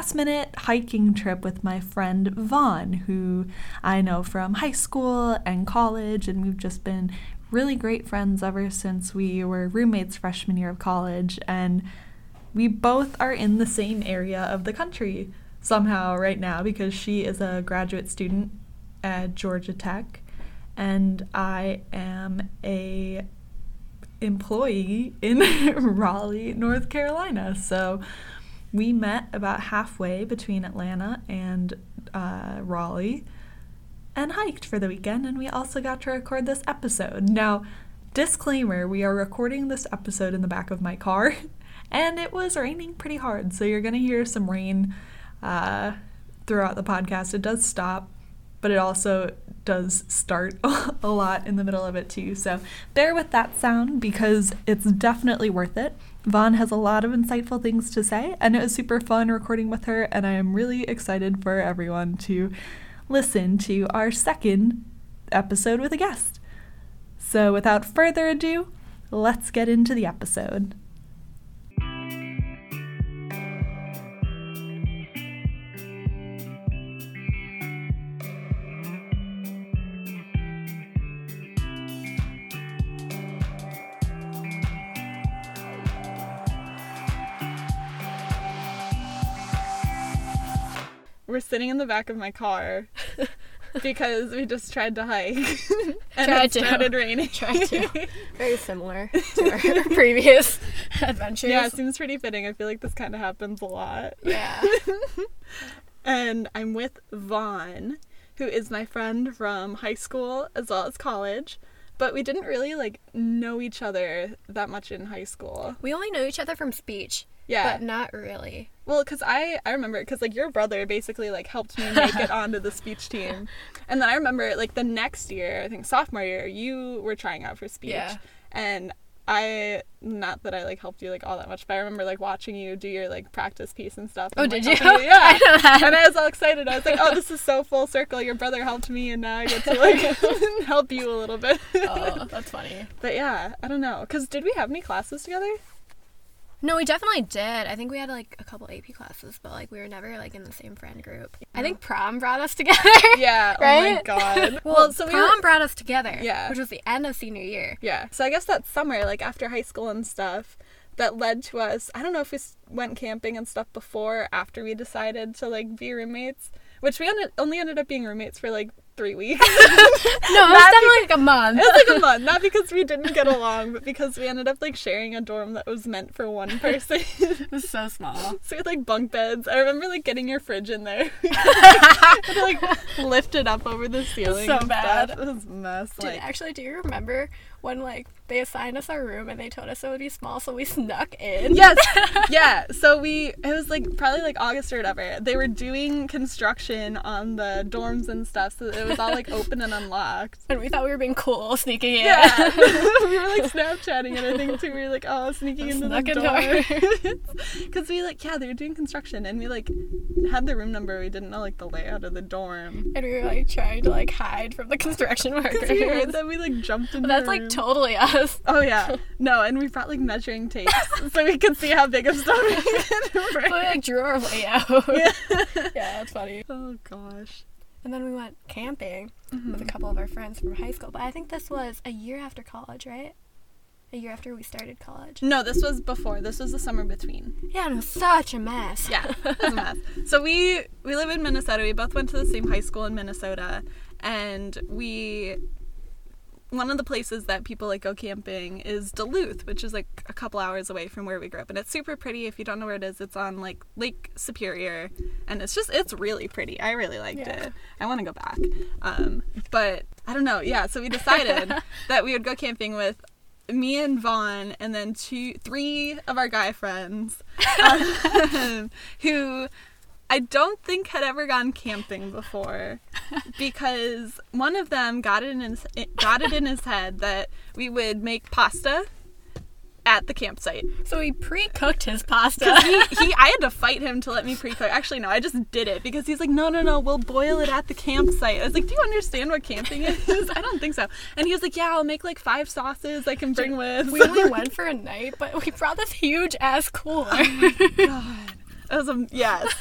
last minute hiking trip with my friend Vaughn, who I know from high school and college, and we've just been really great friends ever since we were roommates freshman year of college. And we both are in the same area of the country somehow right now because she is a graduate student at Georgia Tech and I am a employee in Raleigh, North Carolina. So we met about halfway between Atlanta and uh, Raleigh and hiked for the weekend, and we also got to record this episode. Now, disclaimer we are recording this episode in the back of my car, and it was raining pretty hard, so you're going to hear some rain uh, throughout the podcast. It does stop, but it also does start a lot in the middle of it too. So bear with that sound because it's definitely worth it. Vaughn has a lot of insightful things to say, and it was super fun recording with her, and I am really excited for everyone to listen to our second episode with a guest. So without further ado, let's get into the episode. We're sitting in the back of my car because we just tried to hike and Tried it to. started raining. Tried to. Very similar to our previous adventures. yeah, it seems pretty fitting. I feel like this kind of happens a lot. Yeah. And I'm with Vaughn, who is my friend from high school as well as college. But we didn't really like know each other that much in high school. We only know each other from speech, Yeah. but not really. Well, because I I remember because like your brother basically like helped me make it onto the speech team, and then I remember like the next year I think sophomore year you were trying out for speech, Yeah. and I not that I like helped you like all that much, but I remember like watching you do your like practice piece and stuff. Oh, and, like, did you? helping Yeah. I. And I was all excited. I was like, "Oh, this is so full circle. Your brother helped me, and now I get to like help you a little bit." Oh, that's funny. But yeah, I don't know. Cause did we have any classes together? No, we definitely did. I think we had like a couple AP classes, but like we were never like in the same friend group. I think prom brought us together. Yeah. Oh my god. Well, so we prom were, brought us together. Yeah. Which was the end of senior year. Yeah. So I guess that summer, like after high school and stuff, that led to us. I don't know if we went camping and stuff before, or after we decided to like be roommates, which we ended, only ended up being roommates for like three weeks. No, it was definitely like a month. it was like a month, not because we didn't get along, but because we ended up like sharing a dorm that was meant for one person. It was so small. so we had like bunk beds. I remember like getting your fridge in there. we had to like lift it up over the ceiling. so bad. It was mess. Did, Like, actually, do you remember when like they assigned us our room and they told us it would be small, so we snuck in? Yes. yeah. So we it was like probably like August or whatever. They were doing construction on the dorms and stuff, so it was all like open and unlocked. And we thought we were being cool, sneaking in. Yeah. we were like Snapchatting and I think too. We were like, oh, sneaking into the dorm. Because we like, yeah, they were doing construction and we like had the room number. We didn't know like the layout of the dorm. And we were like trying to like hide from the construction workers. we workers. we like jumped in. That's the like. totally us. Oh yeah, no, and we brought like measuring tapes so we could see how big of stuff we could So we like drew our layout. Yeah. yeah, that's funny. Oh gosh. And then we went camping Mm-hmm. with a couple of our friends from high school. But I think this was a year after college, right? A year after we started college. No, this was before. This was the summer between. Yeah, and it was such a mess. Yeah, it was a mess. So we we live in Minnesota. We both went to the same high school in Minnesota, and we one of the places that people like go camping is Duluth, which is like a couple hours away from where we grew up, and it's super pretty. If you don't know where it is, it's on like Lake Superior, and it's just it's really pretty. I really liked Yeah. it. I want to go back, um, but I don't know. Yeah, so we decided that we would go camping with me and Vaughn, and then two, three of our guy friends, um, who I don't think had ever gone camping before, because one of them got it in his, got it in his head that we would make pasta at the campsite. So he pre-cooked his pasta. He, he, I had to fight him to let me pre-cook. Actually, no, I just did it because he's like, no, no, no, we'll boil it at the campsite. I was like, do you understand what camping is? I don't think so. And he was like, yeah, I'll make like five sauces I can bring with. we only went for a night, but we brought this huge ass cooler. Oh God. It was a yes.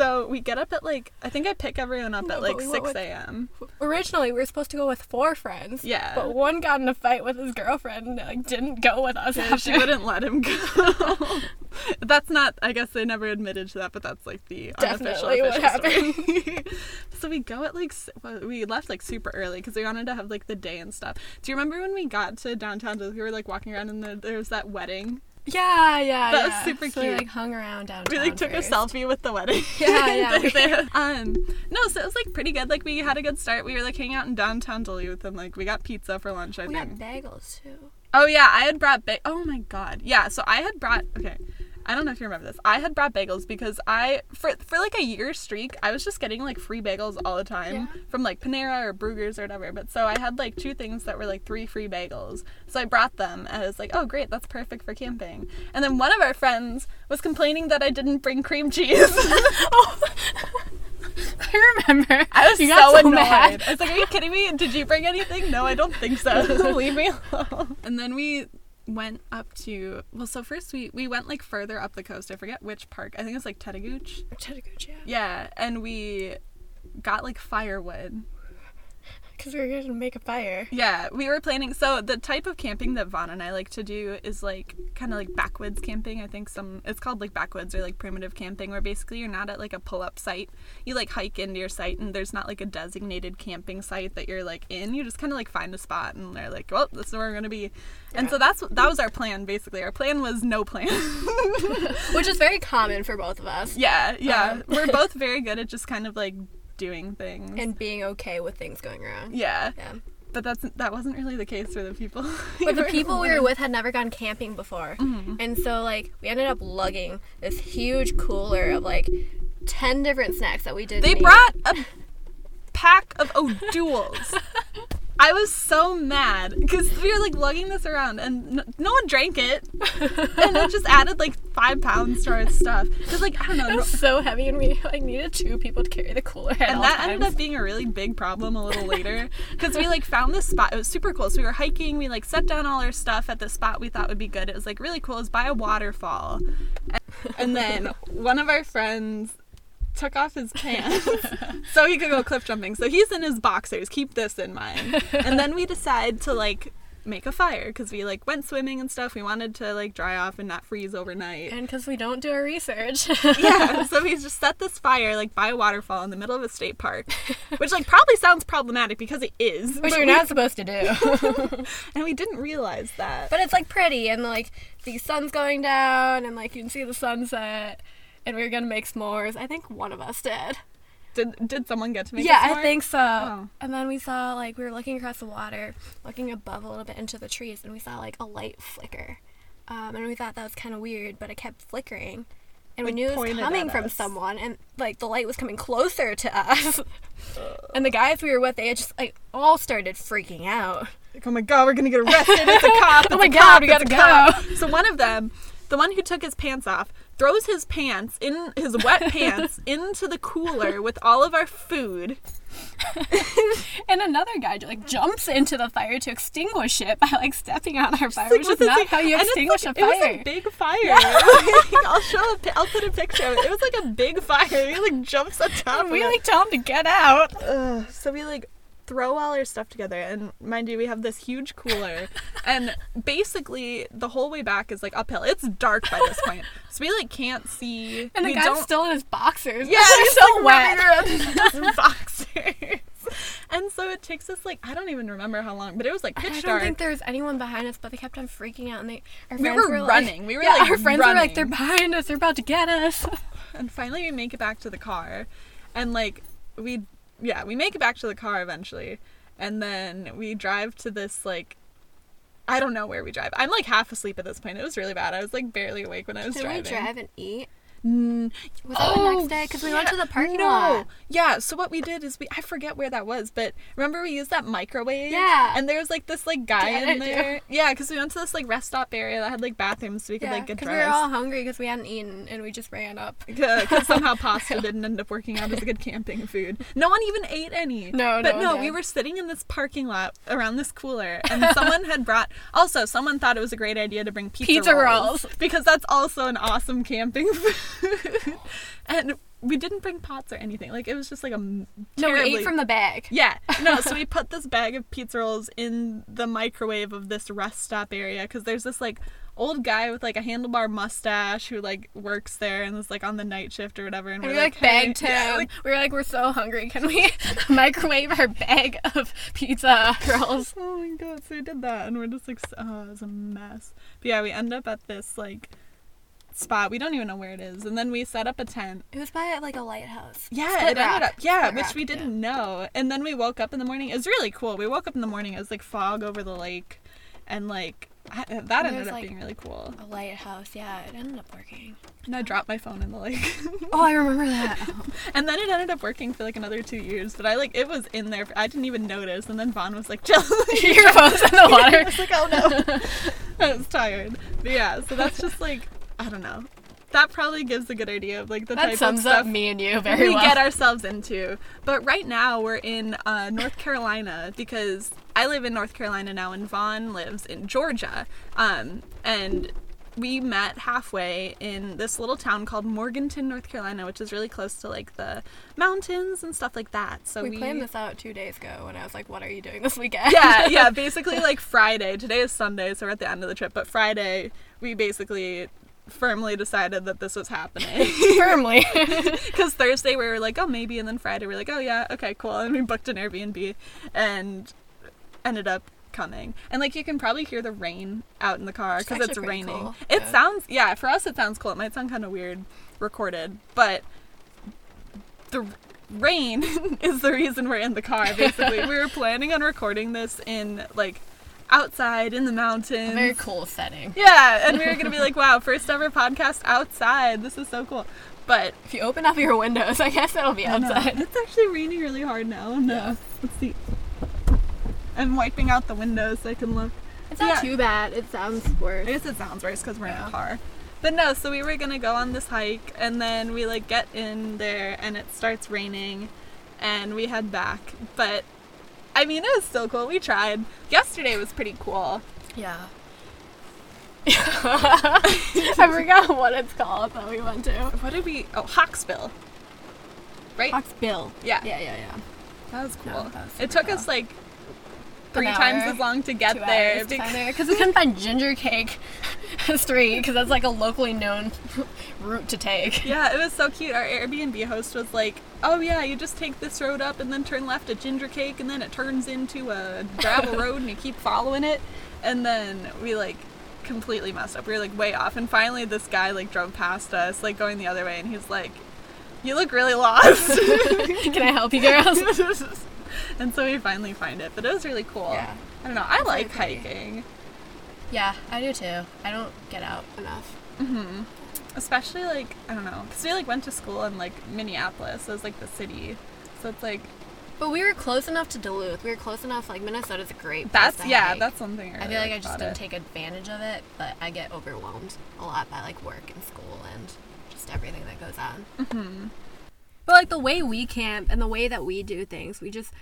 So we get up at like I think I pick everyone up No, at like we six a.m. Originally, we were supposed to go with four friends. Yeah. But one got in a fight with his girlfriend and like didn't go with us Yeah, she wouldn't let him go. that's not. I guess they never admitted to that, but that's like the unofficial Definitely what story. so we go at like well, we left like super early because we wanted to have like the day and stuff. Do you remember when we got to downtown? We were like walking around and the, there was that wedding. Yeah, yeah, That was super so We cute. like hung around downtown. We like took first. a selfie with the wedding. Yeah, yeah, we um, no, so it was like pretty good. Like we had a good start. We were like hanging out in downtown Duluth and like we got pizza for lunch. I We got think. bagels too. Oh yeah, I had brought ba- Oh my god. Yeah, so I had brought okay. I don't know if you remember this. I had brought bagels because I for for like a year streak, I was just getting like free bagels all the time Yeah. from like Panera or Bruegger's or whatever. But so I had like two things that were like three free bagels. So I brought them and I was like, "Oh, great. That's perfect for camping." And then one of our friends was complaining that I didn't bring cream cheese. I remember. I was you so, so annoyed. mad. I was like, "Are you kidding me? Did you bring anything?" No, I don't think so. Leave me alone. And then we went up to well, so first we we went like further up the coast. I forget which park. I think it's like Tettegouche. Chattagoochee, yeah. Yeah, and we got like firewood. Because we were going to make a fire. Yeah, we were planning. So the type of camping that Vaughn and I like to do is like kind of like backwoods camping. I think some it's called like backwoods or like primitive camping, where basically you're not at like a pull up site. You like hike into your site, and there's not like a designated camping site that you're like in. You just kind of like find a spot, and they're like, well, this is where we're gonna be. And so that's that was our plan basically. Our plan was no plan. Which is very common for both of us. yeah, yeah. Um. we're both very good at just kind of like doing things. And being okay with things going wrong. yeah, Yeah. but that's that wasn't really the case for the people. But the people we were with had never gone camping before. Mm-hmm. And so, like, we ended up lugging this huge cooler of, like, 10 different snacks that we did. They brought a pack of O'Doul's. I was so mad because we were like lugging this around and n- no one drank it, and it just added like five pounds to our stuff. Because like I don't know, It was so heavy, and we like needed two people to carry the cooler and that times. ended up being a really big problem a little later because we like found this spot it was super cool so we were hiking we like set down all our stuff at the spot we thought would be good it was like really cool it was by a waterfall and, and then one of our friends took off his pants so he could go cliff jumping so he's in his boxers keep this in mind and then we decide to like make a fire because we like went swimming and stuff we wanted to like dry off and not freeze overnight and because we don't do our research. yeah, so we just set this fire like by a waterfall in the middle of a state park, which like probably sounds problematic because it is, Which you're we- not supposed to do. and we didn't realize that. but it's like pretty, and like the sun's going down, and like you can see the sunset. And we were gonna make s'mores. I think one of us did. Did did someone get to make? yeah? I think so. Oh. And then we saw like we were looking across the water, looking above a little bit into the trees, and we saw like a light flicker. Um, and we thought that was kind of weird, but it kept flickering. And we knew it was coming from us. someone, and like the light was coming closer to us. and the guys we were with, they had just like all started freaking out. Like, oh my god, we're gonna get arrested! It's a cop! Oh my a God, cop, we it's gotta cop." go. So one of them, the one who took his pants off, throws his pants in his wet pants into the cooler with all of our food. And another guy like jumps into the fire to extinguish it by like stepping on our fire, Like, which is not like- how you extinguish like, a fire. It was a big fire. I'll show. A, I'll put a picture. of it. It was like a big fire. He like jumps on top. And we of it. like tell him to get out. Ugh. So we like throw all our stuff together, and mind you, we have this huge cooler, and basically the whole way back is like uphill. It's dark by this point, so we like can't see. And the guy's don't. still in his boxers. yeah, he's so like, wet. in his boxers. And so it takes us like I don't even remember how long, but it was like pitch dark. I don't dark. think there was anyone behind us, but they kept on freaking out, and they our We friends were like- running. We were, yeah, like, our friends were like, "They're behind us. They're about to get us." and finally we make it back to the car and like we yeah we make it back to the car eventually. And then we drive to this like i don't know where we drive. I'm like half asleep at this point. It was really bad. I was like barely awake when i was Did driving. we drive and eat? Mm, Was that the next day? Because we went to the parking no. lot. Yeah, so what we did is we I forget where that was, but remember we used that microwave? Yeah. And there was like this like guy in there. Yeah, because we went to this like rest stop area that had like bathrooms so we could Yeah, like get because dressed. we were all hungry because we hadn't eaten, and we just ran up. because somehow pasta didn't end up working out as a good camping food. No one even ate any. No, but no no, we were sitting in this parking lot around this cooler, and someone had brought. Also, someone thought it was a great idea to bring pizza, Pizza rolls. because that's also an awesome camping food. and we didn't bring pots or anything. Like it was just like a m- No, we terribly- ate from the bag. Yeah, no. So we put this bag of pizza rolls in the microwave of this rest stop area because there's this like old guy with like a handlebar mustache who like works there and is like on the night shift or whatever. And And we're we like "Hey," begged him. yeah, like, we were like, we're so hungry. Can we microwave our bag of pizza rolls? oh my god! So we did that, and we're just like, oh, it was a mess. But yeah, we end up at this like spot. We don't even know where it is, and then we set up a tent. It was by like a lighthouse. Yeah, Split it ended up. Yeah, Split which Rock, we didn't know. And then we woke up in the morning. It was really cool. We woke up in the morning. It was like fog over the lake, and like I, that ended was, up like- being really cool. A lighthouse, yeah, it ended up working. And I dropped my phone in the lake, Oh, I remember that. and then it ended up working for like another two years. But I like it was in there. For, I didn't even notice. And then Vaughn was like, "Jill." Your phone's in the water." I was like, "Oh no," I was tired. But yeah, so that's just like I don't know. That probably gives a good idea of like the type That sums of stuff up me and you very we well. get ourselves into. But right now we're in uh, North Carolina because I live in North Carolina now and Vaughn lives in Georgia. Um, and we met halfway in this little town called Morganton, North Carolina, which is really close to like the mountains and stuff like that. So we we, planned this out two days ago and I was like, "What are you doing this weekend?" yeah, yeah, basically like Friday. Today is Sunday, so we're at the end of the trip. But Friday, we basically firmly decided that this was happening. firmly. Because Thursday we were like, oh, maybe. And then Friday we were like, oh, yeah, okay, cool. And we booked an Airbnb and ended up coming. And like, you can probably hear the rain out in the car because it's, actually pretty raining. cool. It Yeah. sounds, yeah, for us it sounds cool. It might sound kind of weird recorded, but the rain is the reason we're in the car, basically. we were planning on recording this in like outside in the mountains. very cool setting. Yeah, and we were gonna be like, wow, first ever podcast outside. This is so cool. But If you open up your windows, I guess it'll be outside. It's actually raining really hard now. No. Uh, let's see. I'm wiping out the windows so I can look. It's not not too too bad. It sounds worse. I guess it sounds worse because we're in a car. But no, so we were gonna go on this hike and then we like get in there and it starts raining and we head back. But I mean it was still cool. We tried. Yesterday was pretty cool. Yeah. I forgot what it's called that we went to. What did we oh Hawksbill. Right? Hawksbill. Yeah. Yeah, yeah, yeah. That was cool. Yeah, that was it took us like three times as long to get there. hours to bec- find there because we couldn't find ginger cake street because that's like a locally known route to take. Yeah, it was so cute. Our Airbnb host was like, "Oh yeah, you just take this road up and then turn left at Ginger Cake, and then it turns into a gravel road, and you keep following it." And then we like completely messed up. We were like way off, and finally this guy like drove past us, like going the other way, and he's like, "You look really lost." Can I help you, girls? and so we finally find it, but it was really cool. Yeah. I don't know. I It's like hiking, yeah, I do too. I don't get out enough. especially like I don't know, because we like went to school in like Minneapolis, so it's like the city, so it's like But we were close enough to Duluth. We were close enough. Like Minnesota's a great. place That's yeah, hike. that's something I, I feel like I just didn't it. take advantage of it, but I get overwhelmed a lot by like work and school and just everything that goes on. Mm-hmm. But like the way we camp and the way that we do things, we just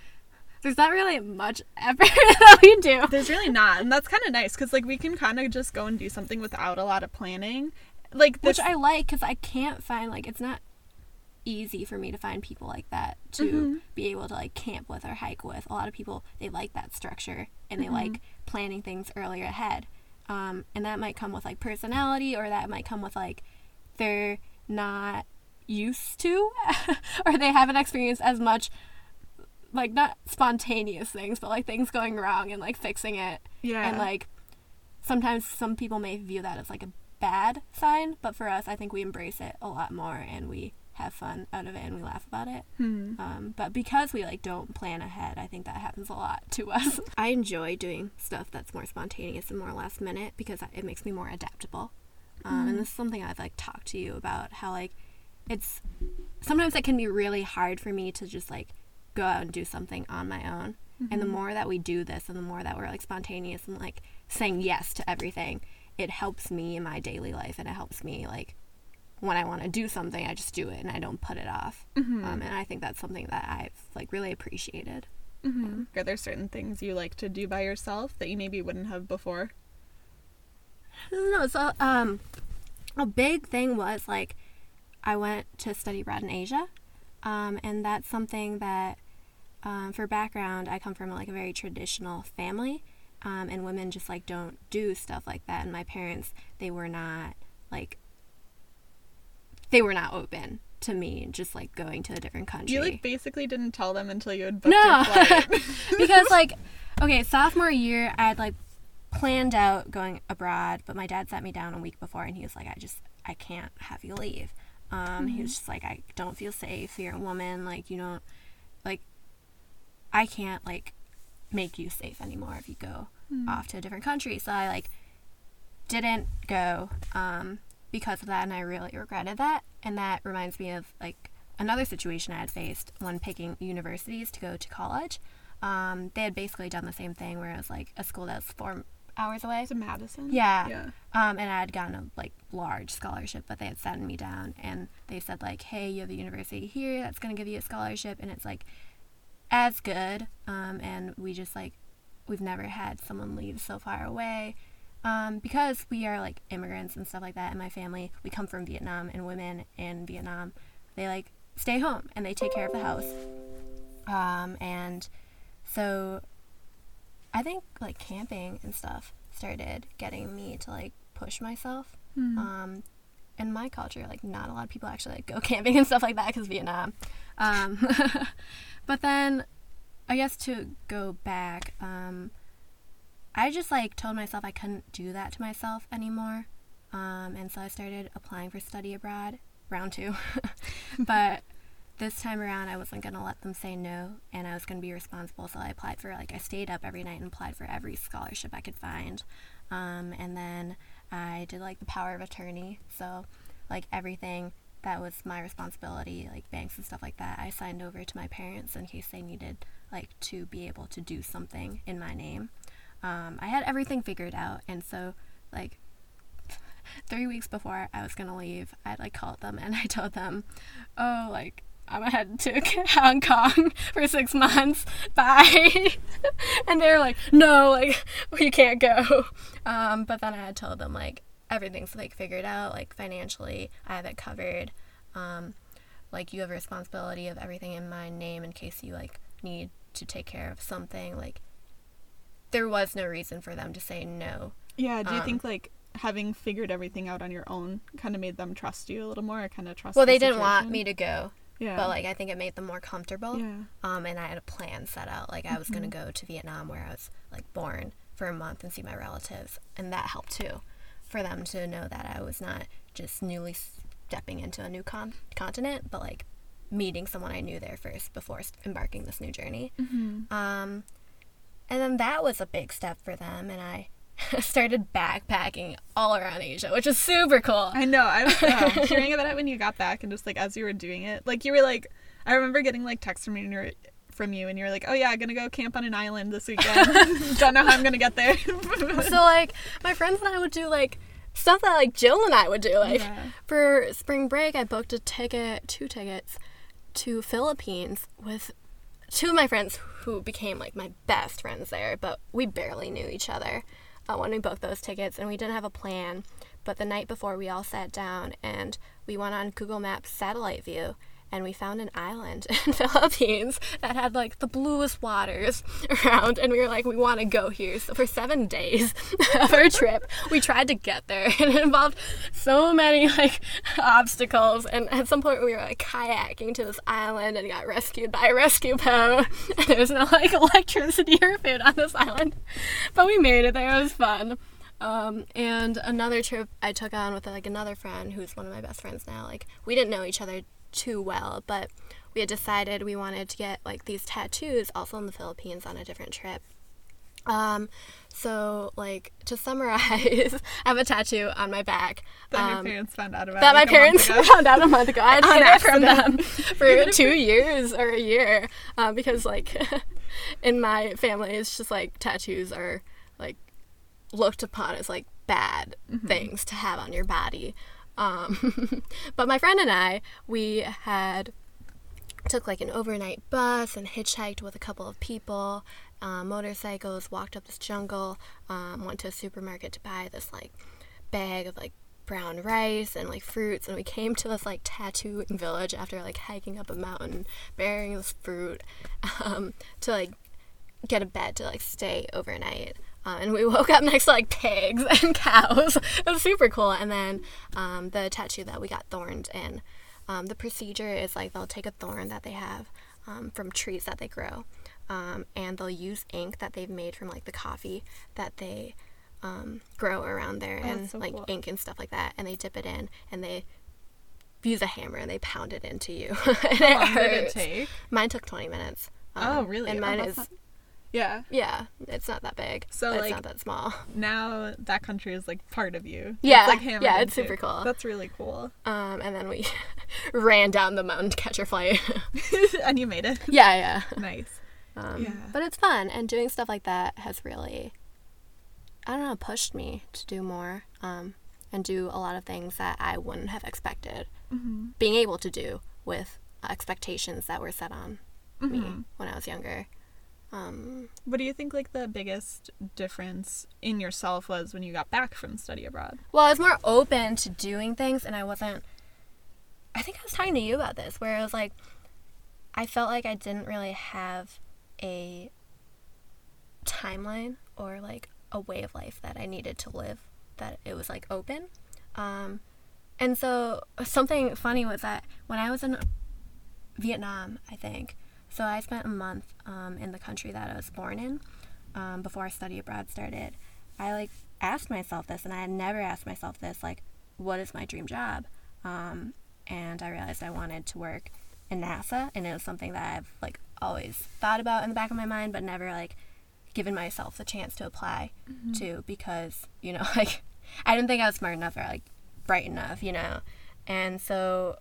there's not really much effort that we do. There's really not, and that's kind of nice because like we can kind of just go and do something without a lot of planning. Like this, Which I like because I can't find like it's not easy for me to find people like that to Mm-hmm. be able to like camp with or hike with. A lot of people they like that structure and they like planning things earlier ahead. Um, and that might come with like personality or that might come with like they're not used to or they haven't experienced as much like not spontaneous things but like things going wrong and like fixing it. Yeah. and like sometimes some people may view that as like a bad sign but for us i think we embrace it a lot more and we have fun out of it and we laugh about it. Hmm. um, but because we like don't plan ahead i think that happens a lot to us. I enjoy doing stuff that's more spontaneous and more last minute because it makes me more adaptable. Um, and this is something i've like talked to you about how like it's sometimes it can be really hard for me to just like go out and do something on my own. And the more that we do this and the more that we're like spontaneous and like saying yes to everything it helps me in my daily life and it helps me like when i want to do something i just do it and i don't put it off. Um, and i think that's something that i've like really appreciated. Are there certain things you like to do by yourself that you maybe wouldn't have before? No, so um, a big thing was like I went to study abroad in Asia, um, and that's something that, um, for background, I come from like a very traditional family, um, and women just like don't do stuff like that. And my parents, they were not like, they were not open to me just like going to a different country. You like basically didn't tell them until you had booked No, your flight. because like okay sophomore year i had like planned out going abroad but my dad sat me down a week before and he was like i just i can't have you leave um he was just like i don't feel safe. You're a woman. Like you don't like i can't like make you safe anymore if you go off to a different country. So i like didn't go um because of that and i really regretted that. And that reminds me of like another situation i had faced when picking universities to go to college. Um, they had basically done the same thing where it was like a school that was four hours away. to Madison. Yeah. Yeah. Um, and I had gotten a like large scholarship, but they had sent me down and they said like, hey, you have a university here that's gonna give you a scholarship, and it's like as good. Um, and we just like we've never had someone leave so far away. Um, because we are like immigrants and stuff like that in my family, we come from Vietnam and women in Vietnam, they like stay home and they take care of the house. Um, and so I think like camping and stuff started getting me to like push myself. Um, in my culture, like not a lot of people actually like go camping and stuff like that because Vietnam. Um, but then I guess to go back, um, I just like told myself I couldn't do that to myself anymore. Um, and so I started applying for study abroad, round two. but this time around, I wasn't going to let them say no, and I was going to be responsible. So I applied for, like, I stayed up every night and applied for every scholarship I could find. Um, and then I did, like, the power of attorney. So, like, everything that was my responsibility, like banks and stuff like that, I signed over to my parents in case they needed, like, to be able to do something in my name. Um, I had everything figured out, and so, like, three weeks before I was gonna leave, I like called them and I told them, "Oh, like I'm gonna head to Hong Kong for six months. Bye." and they were like, "No, like we can't go." Um, but then I had told them like everything's like figured out, like financially, I have it covered. Um, like you have responsibility of everything in my name in case you like need to take care of something. Like there was no reason for them to say no. Yeah. Do you Um, think like having figured everything out on your own kind of made them trust you a little more, I kind of trust? Well, the they didn't want me to go. Yeah. but like I think it made them more comfortable. Yeah. Um, and I had a plan set out. Like I was gonna go to Vietnam where I was like born for a month and see my relatives, and that helped too, for them to know that I was not just newly stepping into a new con- continent, but like meeting someone I knew there first before embarking this new journey. Um, and then that was a big step for them, and I started backpacking all around Asia, which was super cool. I know. I was hearing about it when you got back, and just like as you were doing it, like you were like, I remember getting like texts from you, and you were, from you, and you were like, "Oh yeah, I'm gonna go camp on an island this weekend. Don't know how I'm gonna get there." so like my friends and I would do like stuff that like Jill and I would do. Like Yeah. for spring break, I booked a ticket, two tickets to Philippines with two of my friends who became like my best friends there, but we barely knew each other uh, when we booked those tickets, and we didn't have a plan. But the night before, we all sat down and we went on Google Maps satellite view. And we found an island in Philippines that had like the bluest waters around, and we were like, we want to go here. So for seven days of our trip, we tried to get there, and it involved so many like obstacles. And at some point, we were like kayaking to this island and got rescued by a rescue boat. And there was no like electricity or food on this island, but we made it there. It was fun. Um, and another trip I took on with like another friend who's one of my best friends now. Like we didn't know each other too well, but we had decided we wanted to get like these tattoos also in the Philippines on a different trip. Um, so like to summarize, I have a tattoo on my back. that um, your parents found out about. that my like, month parents found out a month ago. I had hid it from them for two years or a year um, because, like, in my family, it's just like tattoos are looked upon as like bad things to have on your body. Um, but my friend and I, we had took like an overnight bus and hitchhiked with a couple of people, uh, motorcycles, walked up this jungle, um, went to a supermarket to buy this like bag of like brown rice and like fruits and we came to this like tattooing village after like hiking up a mountain bearing this fruit um, to like get a bed to like stay overnight um, and we woke up next to like pigs and cows it was super cool and then um, the tattoo that we got thorned in um, the procedure is like they'll take a thorn that they have um, from trees that they grow um, and they'll use ink that they've made from like the coffee that they um, grow around there Oh, and so like cool. ink and stuff like that and they dip it in and they use a hammer and they pound it into you and How it long did it hurts. take? mine took 20 minutes Oh, really? and Oh, mine that's is not- Yeah. yeah it's not that big So, it's like, not that small Now that country is like part of you. Yeah, It's like hammered yeah, it's super cool. That's really cool. um, and then we ran down the mountain to catch our flight and you made it. yeah yeah Nice. Um, Yeah. But it's fun, and doing stuff like that has really, I don't know, pushed me to do more um, and do a lot of things that I wouldn't have expected Mm-hmm. being able to do with expectations that were set on me Mhm. when I was younger. Um, What do you think like the biggest difference in yourself was when you got back from study abroad? well, I was more open to doing things, and I wasn't. I think I was talking to you about this, where it was like, I felt like I didn't really have a timeline or like a way of life that I needed to live, that it was like open. Um, and so something funny was that when I was in Vietnam, I think, so I spent a month um, in the country that I was born in um, before I study abroad started. I like asked myself this, and I had never asked myself this, like, what is my dream job? Um, and I realized I wanted to work in NASA, and it was something that I've like always thought about in the back of my mind, but never like given myself the chance to apply to because you know like I didn't think I was smart enough or like bright enough, you know. And so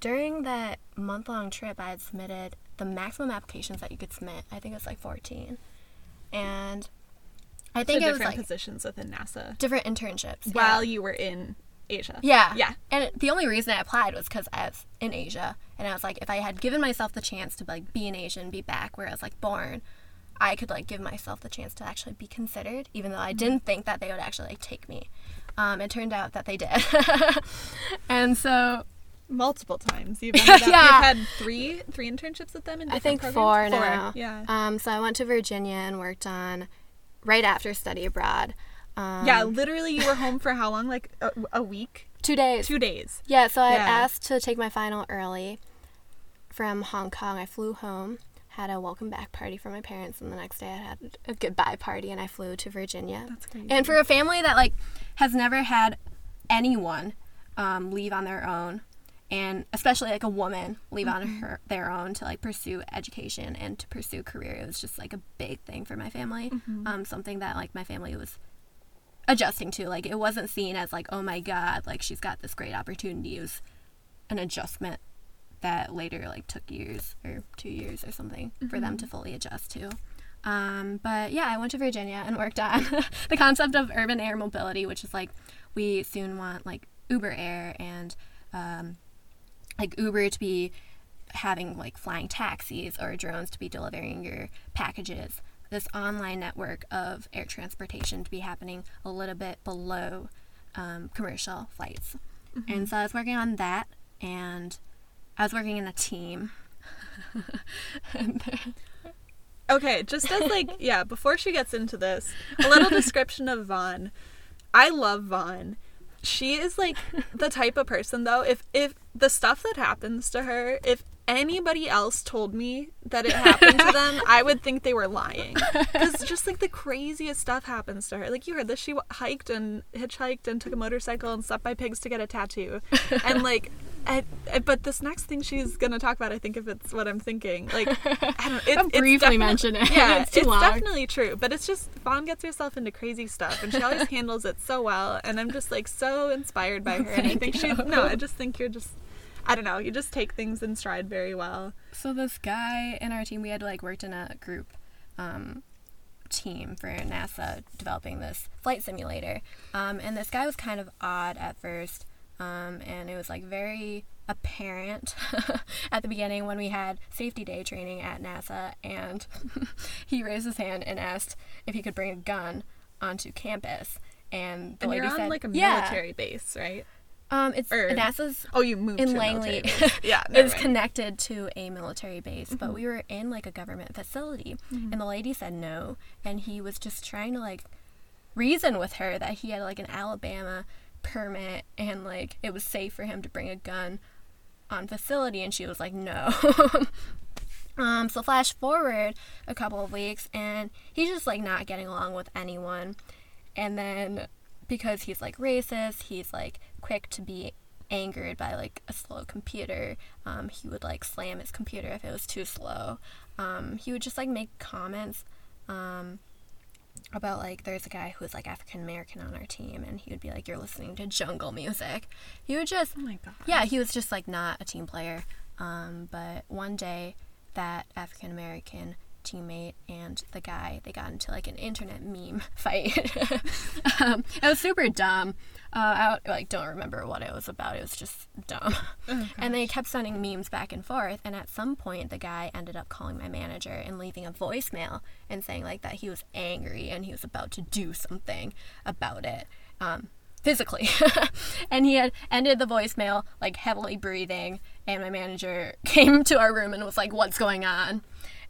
during that month long trip, I had submitted the maximum applications that you could submit. I think it was like 14. And I think so it was different like positions within NASA different internships. while yeah. you were in Asia. Yeah. Yeah. And the only reason I applied was because I was in Asia. And I was like, if I had given myself the chance to like be an Asian, be back where I was like born, I could like give myself the chance to actually be considered, even though I didn't think that they would actually like take me. Um, it turned out that they did. and so Multiple times. You've, ended up, Yeah. you've had three three internships with them in I think programs? four now. Yeah. Um, so I went to Virginia and worked on right after study abroad. Um, yeah, literally you were home for how long? Like a, a week? Two days. Two days. Yeah, so I Yeah. asked to take my final early from Hong Kong. I flew home, had a welcome back party for my parents, and the next day I had a goodbye party and I flew to Virginia. That's crazy. And for a family that like has never had anyone um, leave on their own, and especially like a woman leave on her their own to like pursue education and to pursue career, it was just like a big thing for my family. Um, something that like my family was adjusting to. Like it wasn't seen as like, oh my god, like she's got this great opportunity. It was an adjustment that later like took years or two years or something for them to fully adjust to. Um, but yeah, I went to Virginia and worked on the concept of urban air mobility, which is like we soon want like Uber Air and um, like Uber to be having like flying taxis or drones to be delivering your packages. This online network of air transportation to be happening a little bit below um, commercial flights. And so I was working on that, and I was working in a team. Okay, just as like yeah, before she gets into this, a little description of Vaughn. I love Vaughn. She is like the type of person though, if if the stuff that happens to her, if anybody else told me that it happened to them, I would think they were lying. Cuz just like the craziest stuff happens to her. Like you heard this, she hiked and hitchhiked and took a motorcycle and slept by pigs to get a tattoo. And like I, I- but this next thing she's gonna talk about, I think if it's what I'm thinking, like I don't. It, I'll it's briefly definite- mention it. Yeah, It's too it's long. definitely true. But it's just Vaughn gets herself into crazy stuff, and she always handles it so well. And I'm just like so inspired by her. And I Thank think she. you. No, I just think you're just. I don't know. You just take things in stride very well. So this guy in our team, we had like worked in a group um, team for NASA developing this flight simulator, um, and this guy was kind of odd at first, um, and it was like very apparent at the beginning when we had safety day training at NASA, and he raised his hand and asked if he could bring a gun onto campus. and the And lady you're on said, like a yeah. military base, right? Um, it's Or- NASA's Oh, you moved in Langley. Yeah, mind. connected to a military base, Mm-hmm. but we were in like a government facility, and the lady said no, and he was just trying to like reason with her that he had like an Alabama permit and like it was safe for him to bring a gun on facility, and she was like no. Um, so flash forward a couple of weeks, and he's just like not getting along with anyone. And then because he's like racist, he's like quick to be angered by like a slow computer. Um, he would like slam his computer if it was too slow. Um, he would just like make comments um, about like there's a guy who was like African American on our team, and he would be like, "You're listening to jungle music." He would just Oh my god. yeah, he was just like not a team player. Um, but one day, that African American teammate and the guy they got into like an internet meme fight. um, it was super dumb. Uh, I like don't remember what it was about. It was just dumb. and they kept sending memes back and forth. And at some point, the guy ended up calling my manager and leaving a voicemail and saying like that he was angry and he was about to do something about it. Um, physically. and he had ended the voicemail like heavily breathing and my manager came to our room and was like what's going on?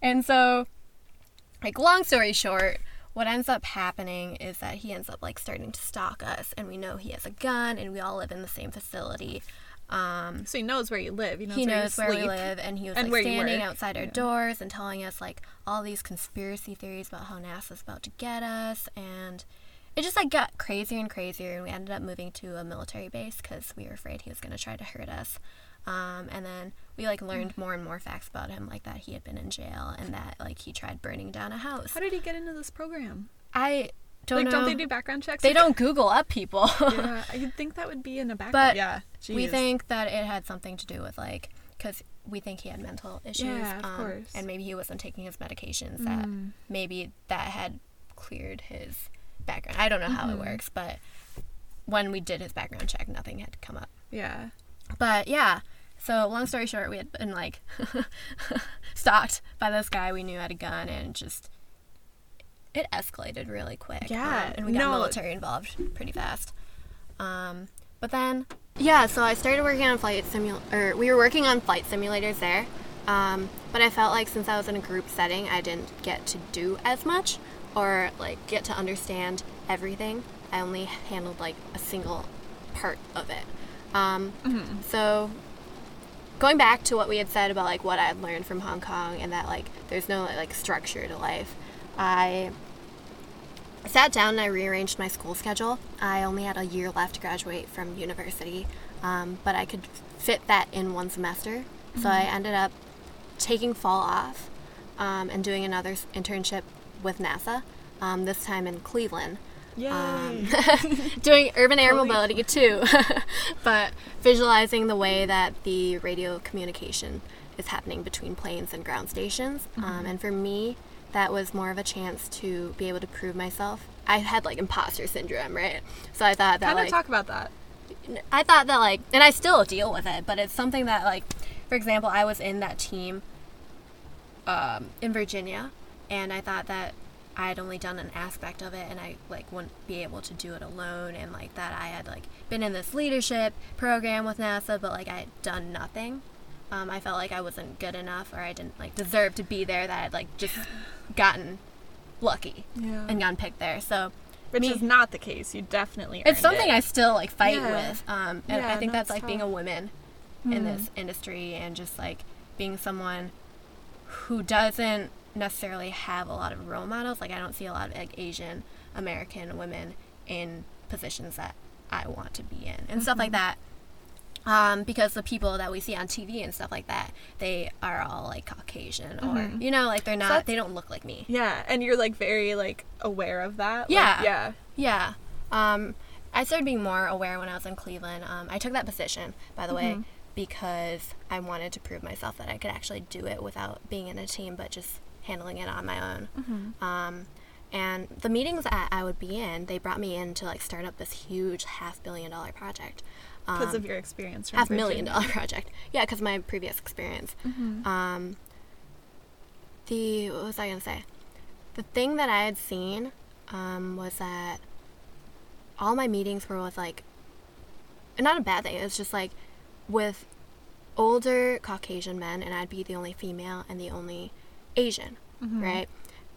And so like long story short, what ends up happening is that he ends up like starting to stalk us and we know he has a gun and we all live in the same facility. Um So he knows where you live. He knows he where knows you where we live and he was and like standing outside our Yeah. doors and telling us like all these conspiracy theories about how NASA's about to get us and it just like got crazier and crazier and we ended up moving to a military base because we were afraid he was going to try to hurt us um, and then we like learned more and more facts about him like that he had been in jail and that like he tried burning down a house How did he get into this program? i don't like, know don't they do background checks? they don't google up people yeah, I would think that would be in a background. But yeah, we think that it had something to do with like because we think he had mental issues Yeah, of um, course. and maybe he wasn't taking his medications that Mm. maybe that had cleared his background i don't know how it Mm-hmm. works but when we did his background check nothing had come up Yeah. But yeah. So long story short we had been like stalked by this guy we knew had a gun and just it escalated really quick. Yeah, and we got no. military involved pretty fast. Um, but then yeah so i started working on flight simul or we were working on flight simulators there. Um, but i felt like since i was in a group setting i didn't get to do as much or like get to understand everything. I only handled like a single part of it um, so going back to what we had said about like what I'd learned from Hong Kong and that like there's no like structure to life, I sat down and I rearranged my school schedule. I only had a year left to graduate from university, um, but I could fit that in one semester. So I ended up taking fall off um, and doing another internship with NASA. Um, this time in Cleveland. Um, doing urban air mobility too, but visualizing the way that the radio communication is happening between planes and ground stations. Um, and for me, that was more of a chance to be able to prove myself. I had like imposter syndrome, right? So I thought that kind of like talk about that. I thought that like, and I still deal with it, but it's something that like, for example, I was in that team um, in Virginia, and I thought that I had only done an aspect of it, and I like wouldn't be able to do it alone, and like that I had like been in this leadership program with NASA, but like I had done nothing. Um, I felt like I wasn't good enough, or I didn't like deserve to be there. That I'd like just gotten lucky Yeah. and gotten picked there. So Which me- is not the case. You definitely. it's something it. I still like fight Yeah. with. Um, and Yeah, I think no, that's like being a tough. woman in this industry and just like being someone who doesn't necessarily have a lot of role models. Like I don't see a lot of like Asian American women in positions that I want to be in and stuff like that. Um, because the people that we see on TV and stuff like that, they are all like Caucasian or you know, like they're not, that's- they don't look like me. Yeah, and you're like very like aware of that. Like, Yeah. yeah. Yeah. Um, I started being more aware when I was in Cleveland. Um, I took that position, by the way, because I wanted to prove myself that I could actually do it without being in a team, but just handling it on my own. Um, and the meetings that I would be in, they brought me in to like start up this huge half billion dollar project. Because Um, of your experience. Half million dollar project. Yeah, because my previous experience. Um, the what was I gonna say? The thing that I had seen um, was that all my meetings were with like, not a bad thing. It's just like with older Caucasian men, and I'd be the only female and the only Asian, right?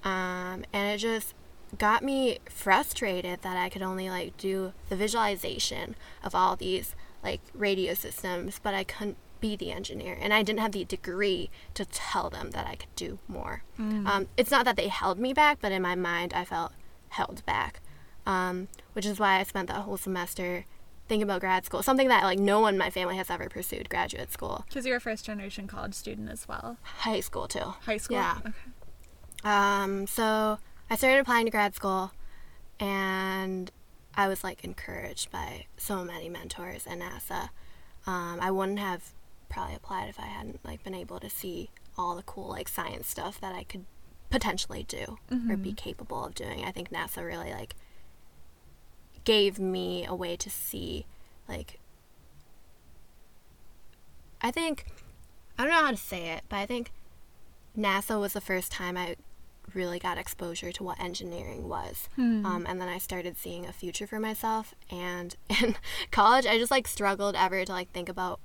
Um, and it just got me frustrated that I could only like do the visualization of all these like radio systems, but I couldn't be the engineer, and I didn't have the degree to tell them that I could do more. Um, it's not that they held me back, but in my mind, I felt held back, um, which is why I spent that whole semester thinking about grad school, something that like no one in my family has ever pursued, graduate school, Because you're a first generation college student as well. high school too. High school? Yeah. Okay. Um, so I started applying to grad school, and I was like encouraged by so many mentors at NASA. Um, I wouldn't have probably applied if I hadn't like been able to see all the cool like science stuff that I could potentially do or be capable of doing. I think NASA really like gave me a way to see like I think I don't know how to say it, but I think NASA was the first time I really got exposure to what engineering was. Um, and then I started seeing a future for myself. And in college, I just like struggled ever to like think about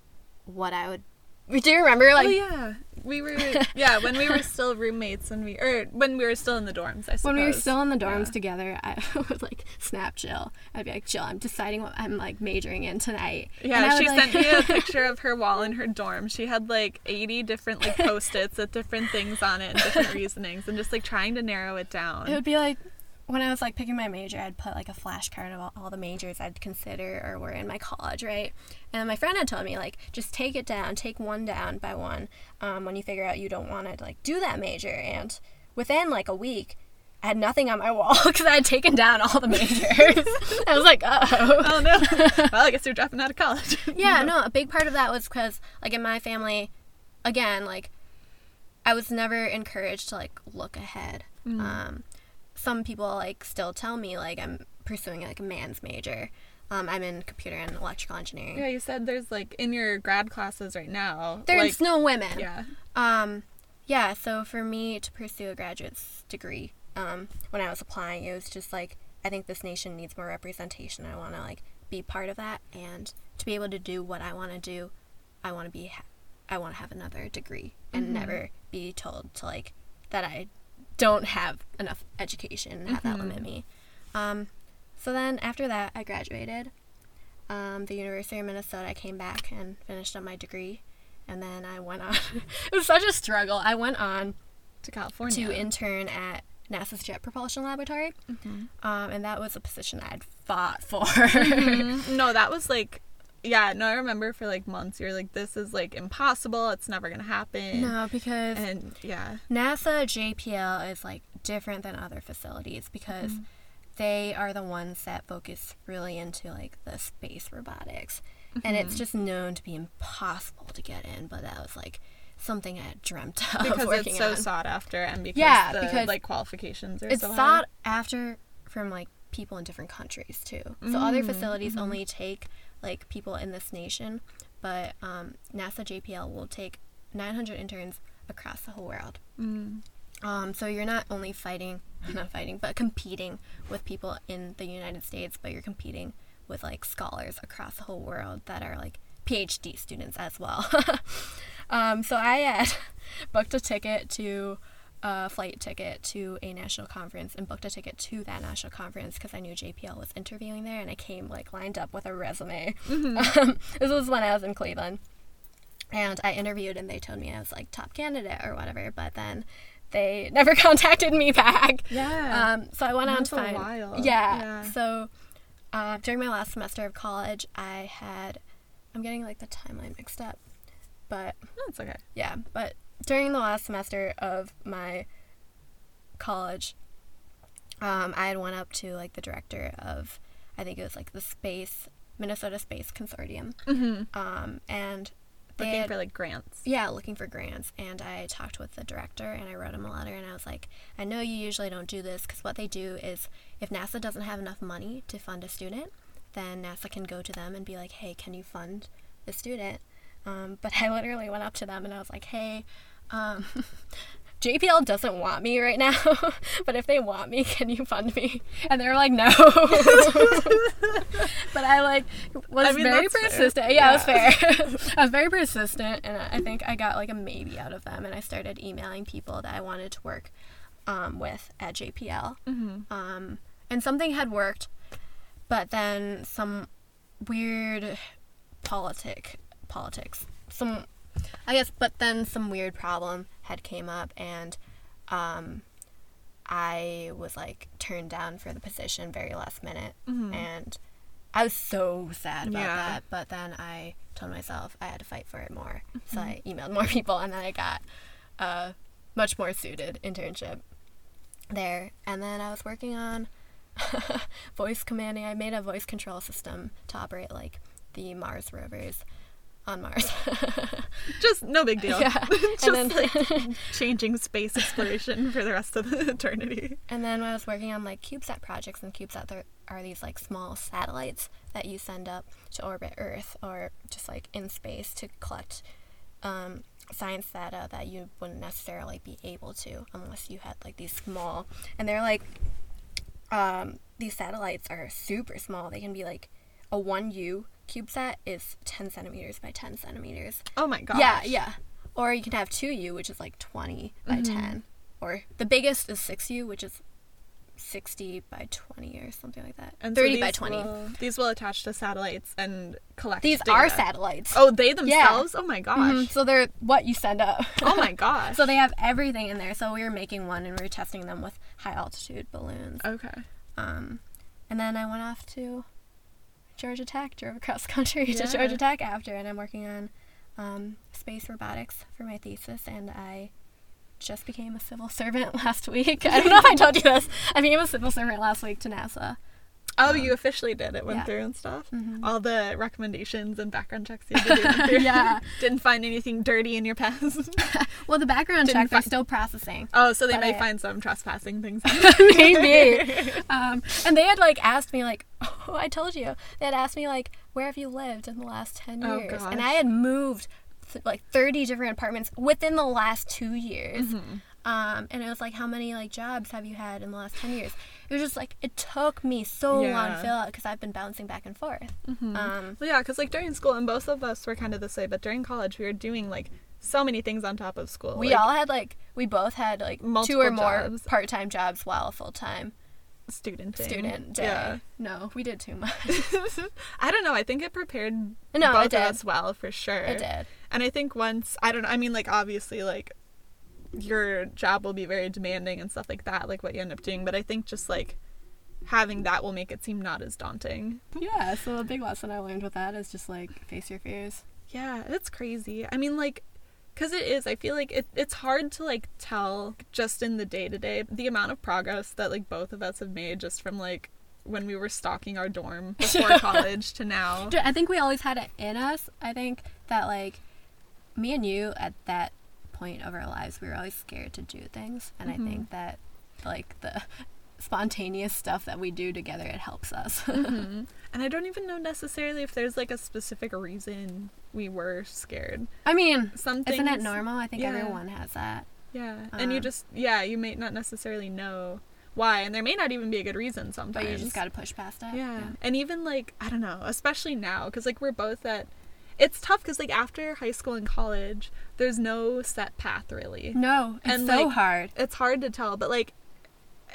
what I would. Do you remember like oh yeah, we were yeah when we were still roommates when we or when we were still in the dorms. I suppose. when we were still in the dorms Yeah. together, I would like snap Jill. I'd be like, Jill, I'm deciding what I'm like majoring in tonight. And Yeah, she like- sent me a picture of her wall in her dorm. She had like 80 different like post-its with different things on it and different reasonings and just like trying to narrow it down. It would be like when I was like picking my major, I'd put like a flashcard of all, all the majors I'd consider or were in my college, right? And my friend had told me like just take it down, take one down by one um, when you figure out you don't want to like do that major. And within like a week, I had nothing on my wall because I had taken down all the majors. I was like, uh oh. oh no. well, I guess you're dropping out of college. Yeah, no, a big part of that was because, like, in my family, again, like, I was never encouraged to, like, look ahead. Um, some people, like, still tell me, like, I'm pursuing, like, a man's major. Um, I'm in computer and electrical engineering. yeah, you said there's like in your grad classes right now. There's like, no women. Yeah. Um, yeah, so for me to pursue a graduate's degree, um, when I was applying, it was just like, I think this nation needs more representation. I want to like be part of that, and to be able to do what I want to do, I want to be, ha- I want to have another degree and never be told to like that I don't have enough education and have that limit me. Um, so then after that, I graduated. Um, the University of Minnesota, I came back and finished up my degree and then I went on. it was such a struggle. I went on To California. to intern at NASA's Jet Propulsion Laboratory, Mm-hmm. um, and that was a position I had fought for. Mhm. No, that was like yeah, no, I remember for like months you're like, this is like impossible, it's never gonna happen. no, because And yeah. NASA JPL is like different than other facilities because Mm-hmm. they are the ones that focus really into like the space robotics. And Mm-hmm. it's just known to be impossible to get in, but that was like something I had dreamt of Because it's so on. sought after and because Yeah, the because like qualifications are it's so high. sought after from like people in different countries too. So other Mm, facilities mm-hmm. only take like people in this nation, but um, NASA JPL will take 900 interns across the whole world. Mm. Um, so you're not only fighting, not fighting, but competing with people in the United States, but you're competing with like scholars across the whole world that are like PhD students as well. um, so I had booked a ticket to a flight ticket to a national conference and booked a ticket to that national conference because I knew JPL was interviewing there and I came like lined up with a resume. Um, this was when I was in Cleveland. And I interviewed and they told me I was like top candidate or whatever, but then they never contacted me back. Yeah. Um, so I went on to a find. while. Yeah. Yeah. So uh, during my last semester of college, I had. I'm getting like the timeline mixed up, but That's okay. yeah. But during the last semester of my college, um, I had went up to like the director of, I think it was like the space Minnesota Space Consortium, Mm-hmm. um, and they Looking had- for like grants. yeah, looking for grants. And I talked with the director and I wrote him a letter and I was like, I know you usually don't do this because what they do is if NASA doesn't have enough money to fund a student, then NASA can go to them and be like, hey, can you fund the student? Um, but I literally went up to them and I was like, hey, um, JPL doesn't want me right now, but if they want me, can you fund me? And they're like, no. but I like was I mean, very fair. persistent. Yeah, it was fair. I was very persistent, and I think I got like a maybe out of them. And I started emailing people that I wanted to work um, with at JPL. Mm-hmm. Um, and something had worked, but then some weird politic politics. Some, I guess, but then some weird problem had came up, and um, I was like turned down for the position very last minute, Mhm. and I was so sad about Yeah. that. But then I told myself I had to fight for it more, so I emailed more people, and then I got a much more suited internship there. And then I was working on voice commanding. I made a voice control system to operate like the Mars rovers on Mars. Just no big deal. yeah. Just then like changing space exploration for the rest of the eternity. and then I was working on like CubeSat projects, and CubeSat there are these like small satellites that you send up to orbit Earth or just like in space to collect um, science data that you wouldn't necessarily be able to unless you had like these small and they're like um, these satellites are super small. They can be like a one U CubeSat is ten centimeters by ten centimeters. Oh my gosh. Yeah, yeah. Or you can have 2U, which is like 20 by Mm-hmm. 10. Or the biggest is 6U, which is 60 by 20 or something like that. And so 30 by 20. Will, these will attach to satellites and collect. These data. are satellites. Oh, they themselves. Oh my gosh. Mhm, So they're what you send up. Oh my gosh. so they have everything in there. So we were making one and we were testing them with high altitude balloons. Okay. Um, and then I went off to Georgia Tech, drove across country Yeah. to Georgia Tech after, and I'm working on um, space robotics for my thesis, and I just became a civil servant last week. I don't know if I told you this. I became a civil servant last week to NASA. Oh, you officially did it. Went yeah. through and stuff. Mhm. All the recommendations and background checks you had to do. through. Yeah. Didn't find anything dirty in your past. Well, the background Didn't check they're still processing. oh, so they may I- find some trespassing things. Maybe. Um, and they had like asked me like, oh, I told you. They had asked me like, where have you lived in the last ten Oh, years? And. I had moved th- like thirty different apartments within the last two years. Mm-hmm. Um, and it was like, how many like jobs have you had in the last ten years? It was just like it took me so long to fill out because I've been bouncing back and forth. Um, Well, yeah, because like during school, and both of us were kind of this way, but during college, we were doing like so many things on top of school. we like, all had like we both had like two or more jobs. part time jobs while full time student thing. student day. Yeah. No, we did too much. I don't know. I think it prepared No, both it did. of us well for sure. It did. And I think once I don't know. I mean, like obviously, like your job will be very demanding and stuff like that, like what you end up doing. But I think just like having that will make it seem not as daunting. Yeah, so a big lesson I learned with that is just like face your fears. Yeah, it's crazy. I mean, like, because it is, I feel like it, it's hard to, like, tell just in the day to day the amount of progress that, like, both of us have made just from, like, when we were stalking our dorm before college to now. I think we always had it in us. I think that like me and you at that point of our lives, we were always scared to do things, and I think that like the spontaneous stuff that we do together, it helps us. Mhm. And I don't even know necessarily if there's, like, a specific reason we were scared. I mean, Some isn't it normal? I think yeah. everyone has that. Yeah. and you Um, just, yeah, you may not necessarily know why. And there may not even be a good reason sometimes. But you just got to push past it. Yeah. And even like, I don't know, especially now, because like we're both at, it's tough because like after high school and college, there's no set path really. No, it's And, so like, hard. It's hard to tell, but like,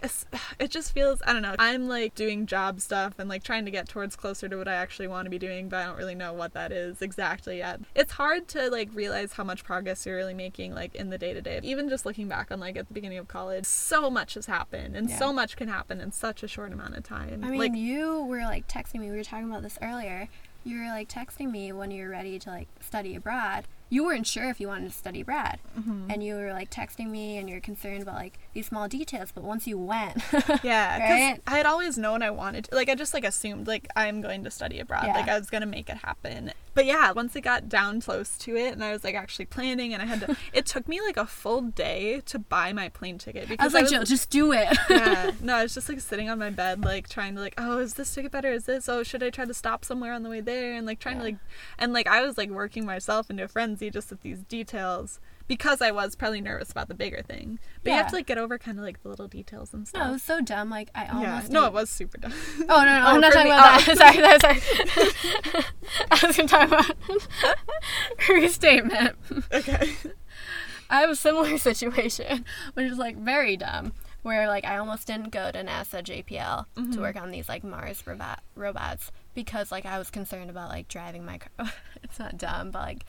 it's, it just feels, I don't know, I'm like doing job stuff and like trying to get towards closer to what I actually want to be doing, but I don't really know what that is exactly yet. It's hard to like realize how much progress you're really making like in the day to day. Even just looking back on like at the beginning of college, so much has happened and Yeah. so much can happen in such a short amount of time. I mean, like, you were like texting me. We were talking about this earlier. You were like texting me when you're ready to like study abroad. You weren't sure if you wanted to study abroad, Mm-hmm. and you were like texting me, and you're concerned about like these small details. But once you went, Yeah, Right? I had always known I wanted to. Like, I just like assumed like I'm going to study abroad. Yeah. Like I was gonna make it happen. But yeah, once it got down close to it, and I was like actually planning, and I had to. it took me like a full day to buy my plane ticket because I was like, Jill, just do it. yeah, no, I was just like sitting on my bed, like trying to like, oh, is this ticket better? Is this? Oh, should I try to stop somewhere on the way there? And like trying to like, and like I was like working myself into a frenzy just with these details because I was probably nervous about the bigger thing. But you have to like get over kind of like the little details and stuff. No, it was so dumb. Like I almost yeah. No, it was super dumb. Oh no, no, Oh, I'm not talking me- about oh. that. sorry, sorry, sorry. I was gonna talk about restatement. okay. I have a similar situation, which is like very dumb, where like I almost didn't go to NASA JPL to mm-hmm. work on these like Mars robot robots because like I was concerned about like driving my car. it's not dumb, but like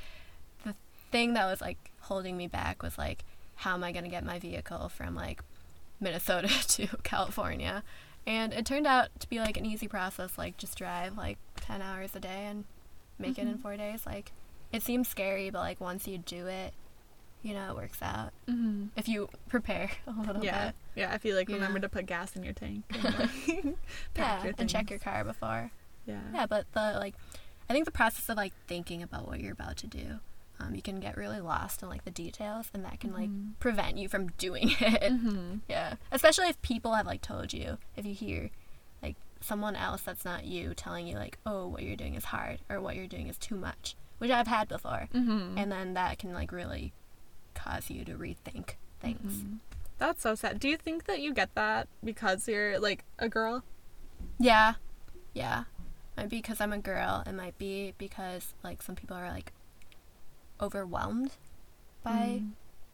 thing that was like holding me back was like how am I gonna get my vehicle from like Minnesota to California, and it turned out to be like an easy process. Like just drive like ten hours a day and make it in four days. Like it seems scary, but like once you do it, you know it works out Mm-hmm. if you prepare a little Yeah. bit. Yeah. if you like remember to put gas in your tank. And, like, pack Yeah, and check your car before. Yeah. Yeah, but the like, I think the process of like thinking about what you're about to do, um, you can get really lost in like the details, and that can like prevent you from doing it. Mm-hmm. Yeah, especially if people have like told you, if you hear like someone else that's not you telling you like, oh, what you're doing is hard or what you're doing is too much, which I've had before, Mm-hmm. and then that can like really cause you to rethink things. That's so sad. Do you think that you get that because you're like a girl? Yeah, yeah. Might be because I'm a girl. It might be because like some people are like overwhelmed by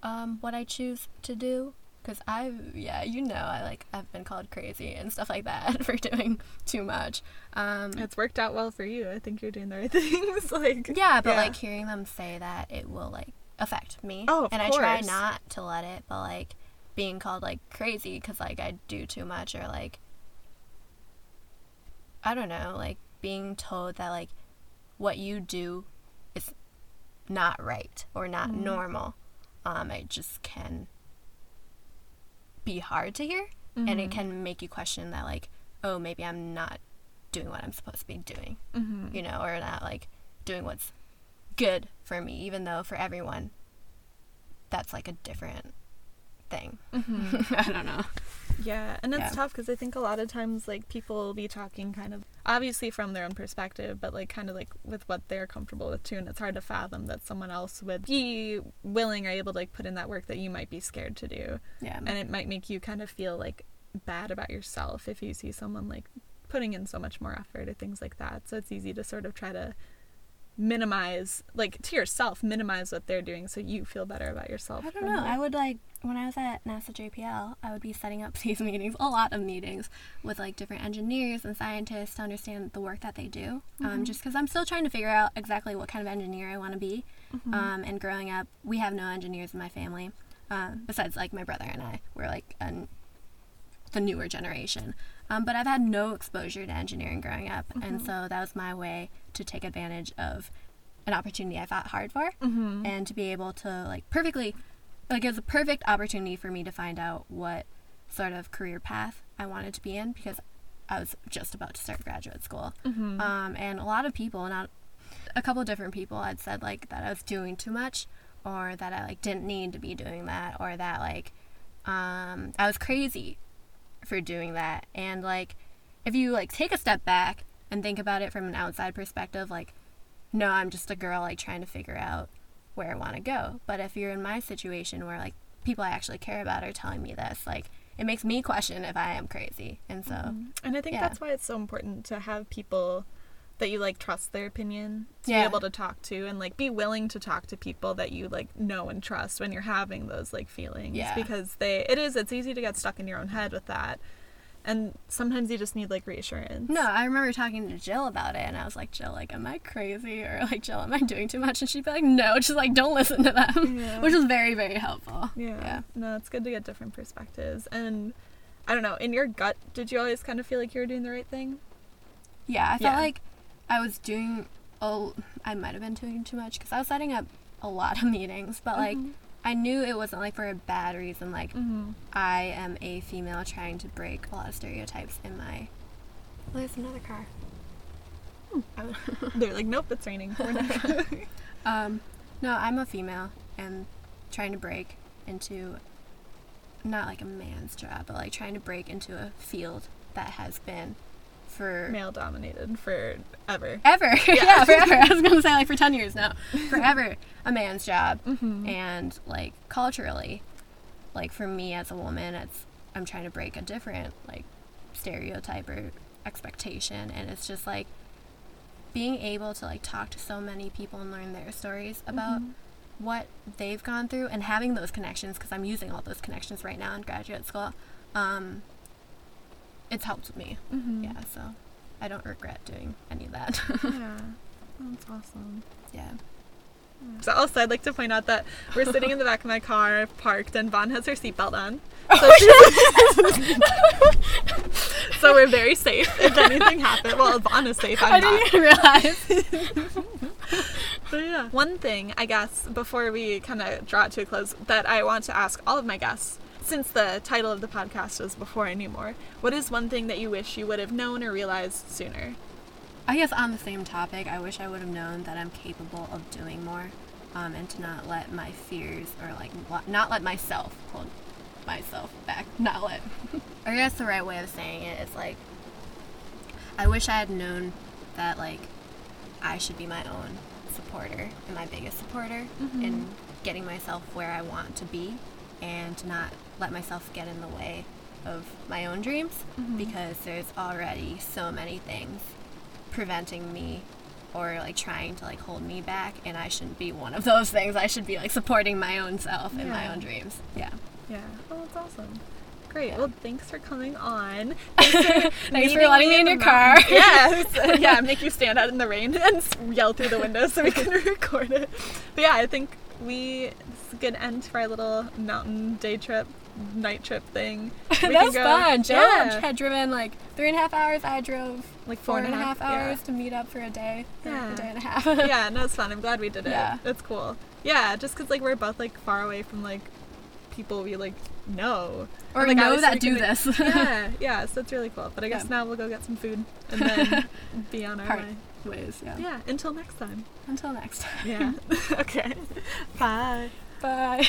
um, what I choose to do. Cause I, yeah, you know, I like I've been called crazy and stuff like that for doing too much. Um, It's worked out well for you. I think you're doing the right things. like yeah, but like hearing them say that it will like affect me, Oh, of and I try not to let it. But like being called like crazy because like I do too much or like I don't know, like being told that like what you do not right or not Mm. normal. Um, it just can be hard to hear, and Mm-hmm. it can make you question that like, oh, maybe I'm not doing what I'm supposed to be doing Mm-hmm. you know, or not like doing what's good for me, even though for everyone that's like a different thing. I don't know. Yeah, and it's Yeah. tough because I think a lot of times like people will be talking kind of obviously from their own perspective, but like kind of like with what they're comfortable with too, and it's hard to fathom that someone else would be willing or able to like put in that work that you might be scared to do, Yeah. and it might make you kind of feel like bad about yourself if you see someone like putting in so much more effort or things like that. So it's easy to sort of try to minimize like to yourself minimize what they're doing so you feel better about yourself I don't know. I would like when I was at NASA JPL, I would be setting up these meetings, a lot of meetings with like different engineers and scientists to understand the work that they do. Um, just because I'm still trying to figure out exactly what kind of engineer I want to be. Um, and growing up, we have no engineers in my family, um, besides like my brother and I. We're like an, the newer generation. Um, but I've had no exposure to engineering growing up, and so that was my way to take advantage of an opportunity I fought hard for, Mm-hmm. and to be able to like perfectly, like it was a perfect opportunity for me to find out what sort of career path I wanted to be in because I was just about to start graduate school, Mm-hmm. um, and a lot of people, not a couple different people, had said like that I was doing too much, or that I like didn't need to be doing that, or that like um, I was crazy for doing that. And like, if you like take a step back and think about it from an outside perspective, like, no, I'm just a girl like trying to figure out where I want to go. But if you're in my situation where like people I actually care about are telling me this, like, it makes me question if I am crazy. And so, mm-hmm. And I think Yeah. that's why it's so important to have people that you like trust their opinion to Yeah. be able to talk to and like be willing to talk to people that you like know and trust when you're having those like feelings Yeah. because they it is it's easy to get stuck in your own head with that. And sometimes you just need like reassurance. no, I remember talking to Jill about it, and I was like, Jill, like, am I crazy? Or like, Jill, am I doing too much? And she'd be like, no, just like, don't listen to them, Yeah. which was very, very helpful. Yeah. Yeah. No, it's good to get different perspectives. And I don't know, in your gut, did you always kind of feel like you were doing the right thing? Yeah, I felt Yeah. like I was doing. Oh, I might have been doing too much because I was setting up a lot of meetings, but like I knew it wasn't like for a bad reason. Like Mm-hmm. I am a female trying to break a lot of stereotypes in my. Oh, there's another car. I- They're like, nope, it's raining. Um, no, I'm a female and trying to break into not like a man's job, but like trying to break into a field that has been for Male dominated forever. ever. Yeah. forever. I was gonna say like for ten years now. Forever a man's job. Mm-hmm. And like culturally, like for me as a woman, it's I'm trying to break a different like stereotype or expectation, and it's just like being able to like talk to so many people and learn their stories about Mhm. what they've gone through and having those connections because I'm using all those connections right now in graduate school. Um, it's helped me. Mm-hmm. Yeah, so I don't regret doing any of that. Yeah. That's awesome. yeah. So also, I'd like to point out that we're sitting in the back of my car, parked, and Vaughn has her seatbelt on. So we're very safe if anything happens. Well, Vaughn is safe. I'm I not. didn't even realize. But yeah. One thing, I guess, before we kind of draw it to a close, that I want to ask all of my guests, since the title of the podcast was Before I Knew More, what is one thing that you wish you would have known or realized sooner? I guess on the same topic, I wish I would have known that I'm capable of doing more, um, and to not let my fears or like not let myself hold myself back. Not let. I guess the right way of saying it is like, I wish I had known that like I should be my own supporter and my biggest supporter in getting myself where I want to be, and to not let myself get in the way of my own dreams mm-hmm. because there's already so many things preventing me or like trying to like hold me back and I shouldn't be one of those things. I should be like supporting my own self and my own dreams. Yeah. Yeah. Oh, that's awesome. Great. Yeah. Well, thanks for coming on. Thanks for, Thanks for letting me in your car. Yes. yeah. Make you stand out in the rain and yell through the window so we can record it. But yeah, I think we it's a good end for our little mountain day trip, night trip thing. We that was go- fun. Joe Yeah. had driven like three and a half hours. I drove Like four and a half hours to meet up for a day. Yeah. A day and a half. Yeah. yeah, no, it's fun. I'm glad we did it. Yeah. It's cool. Yeah, just because like we're both like far away from like people we like know. or Like, know that do like- this. yeah, yeah, so it's really cool. But I guess Yeah. now we'll go get some food and then be on our Part way. ways. Yeah. Yeah, until next time. Until next time. Yeah. okay. Bye. Bye.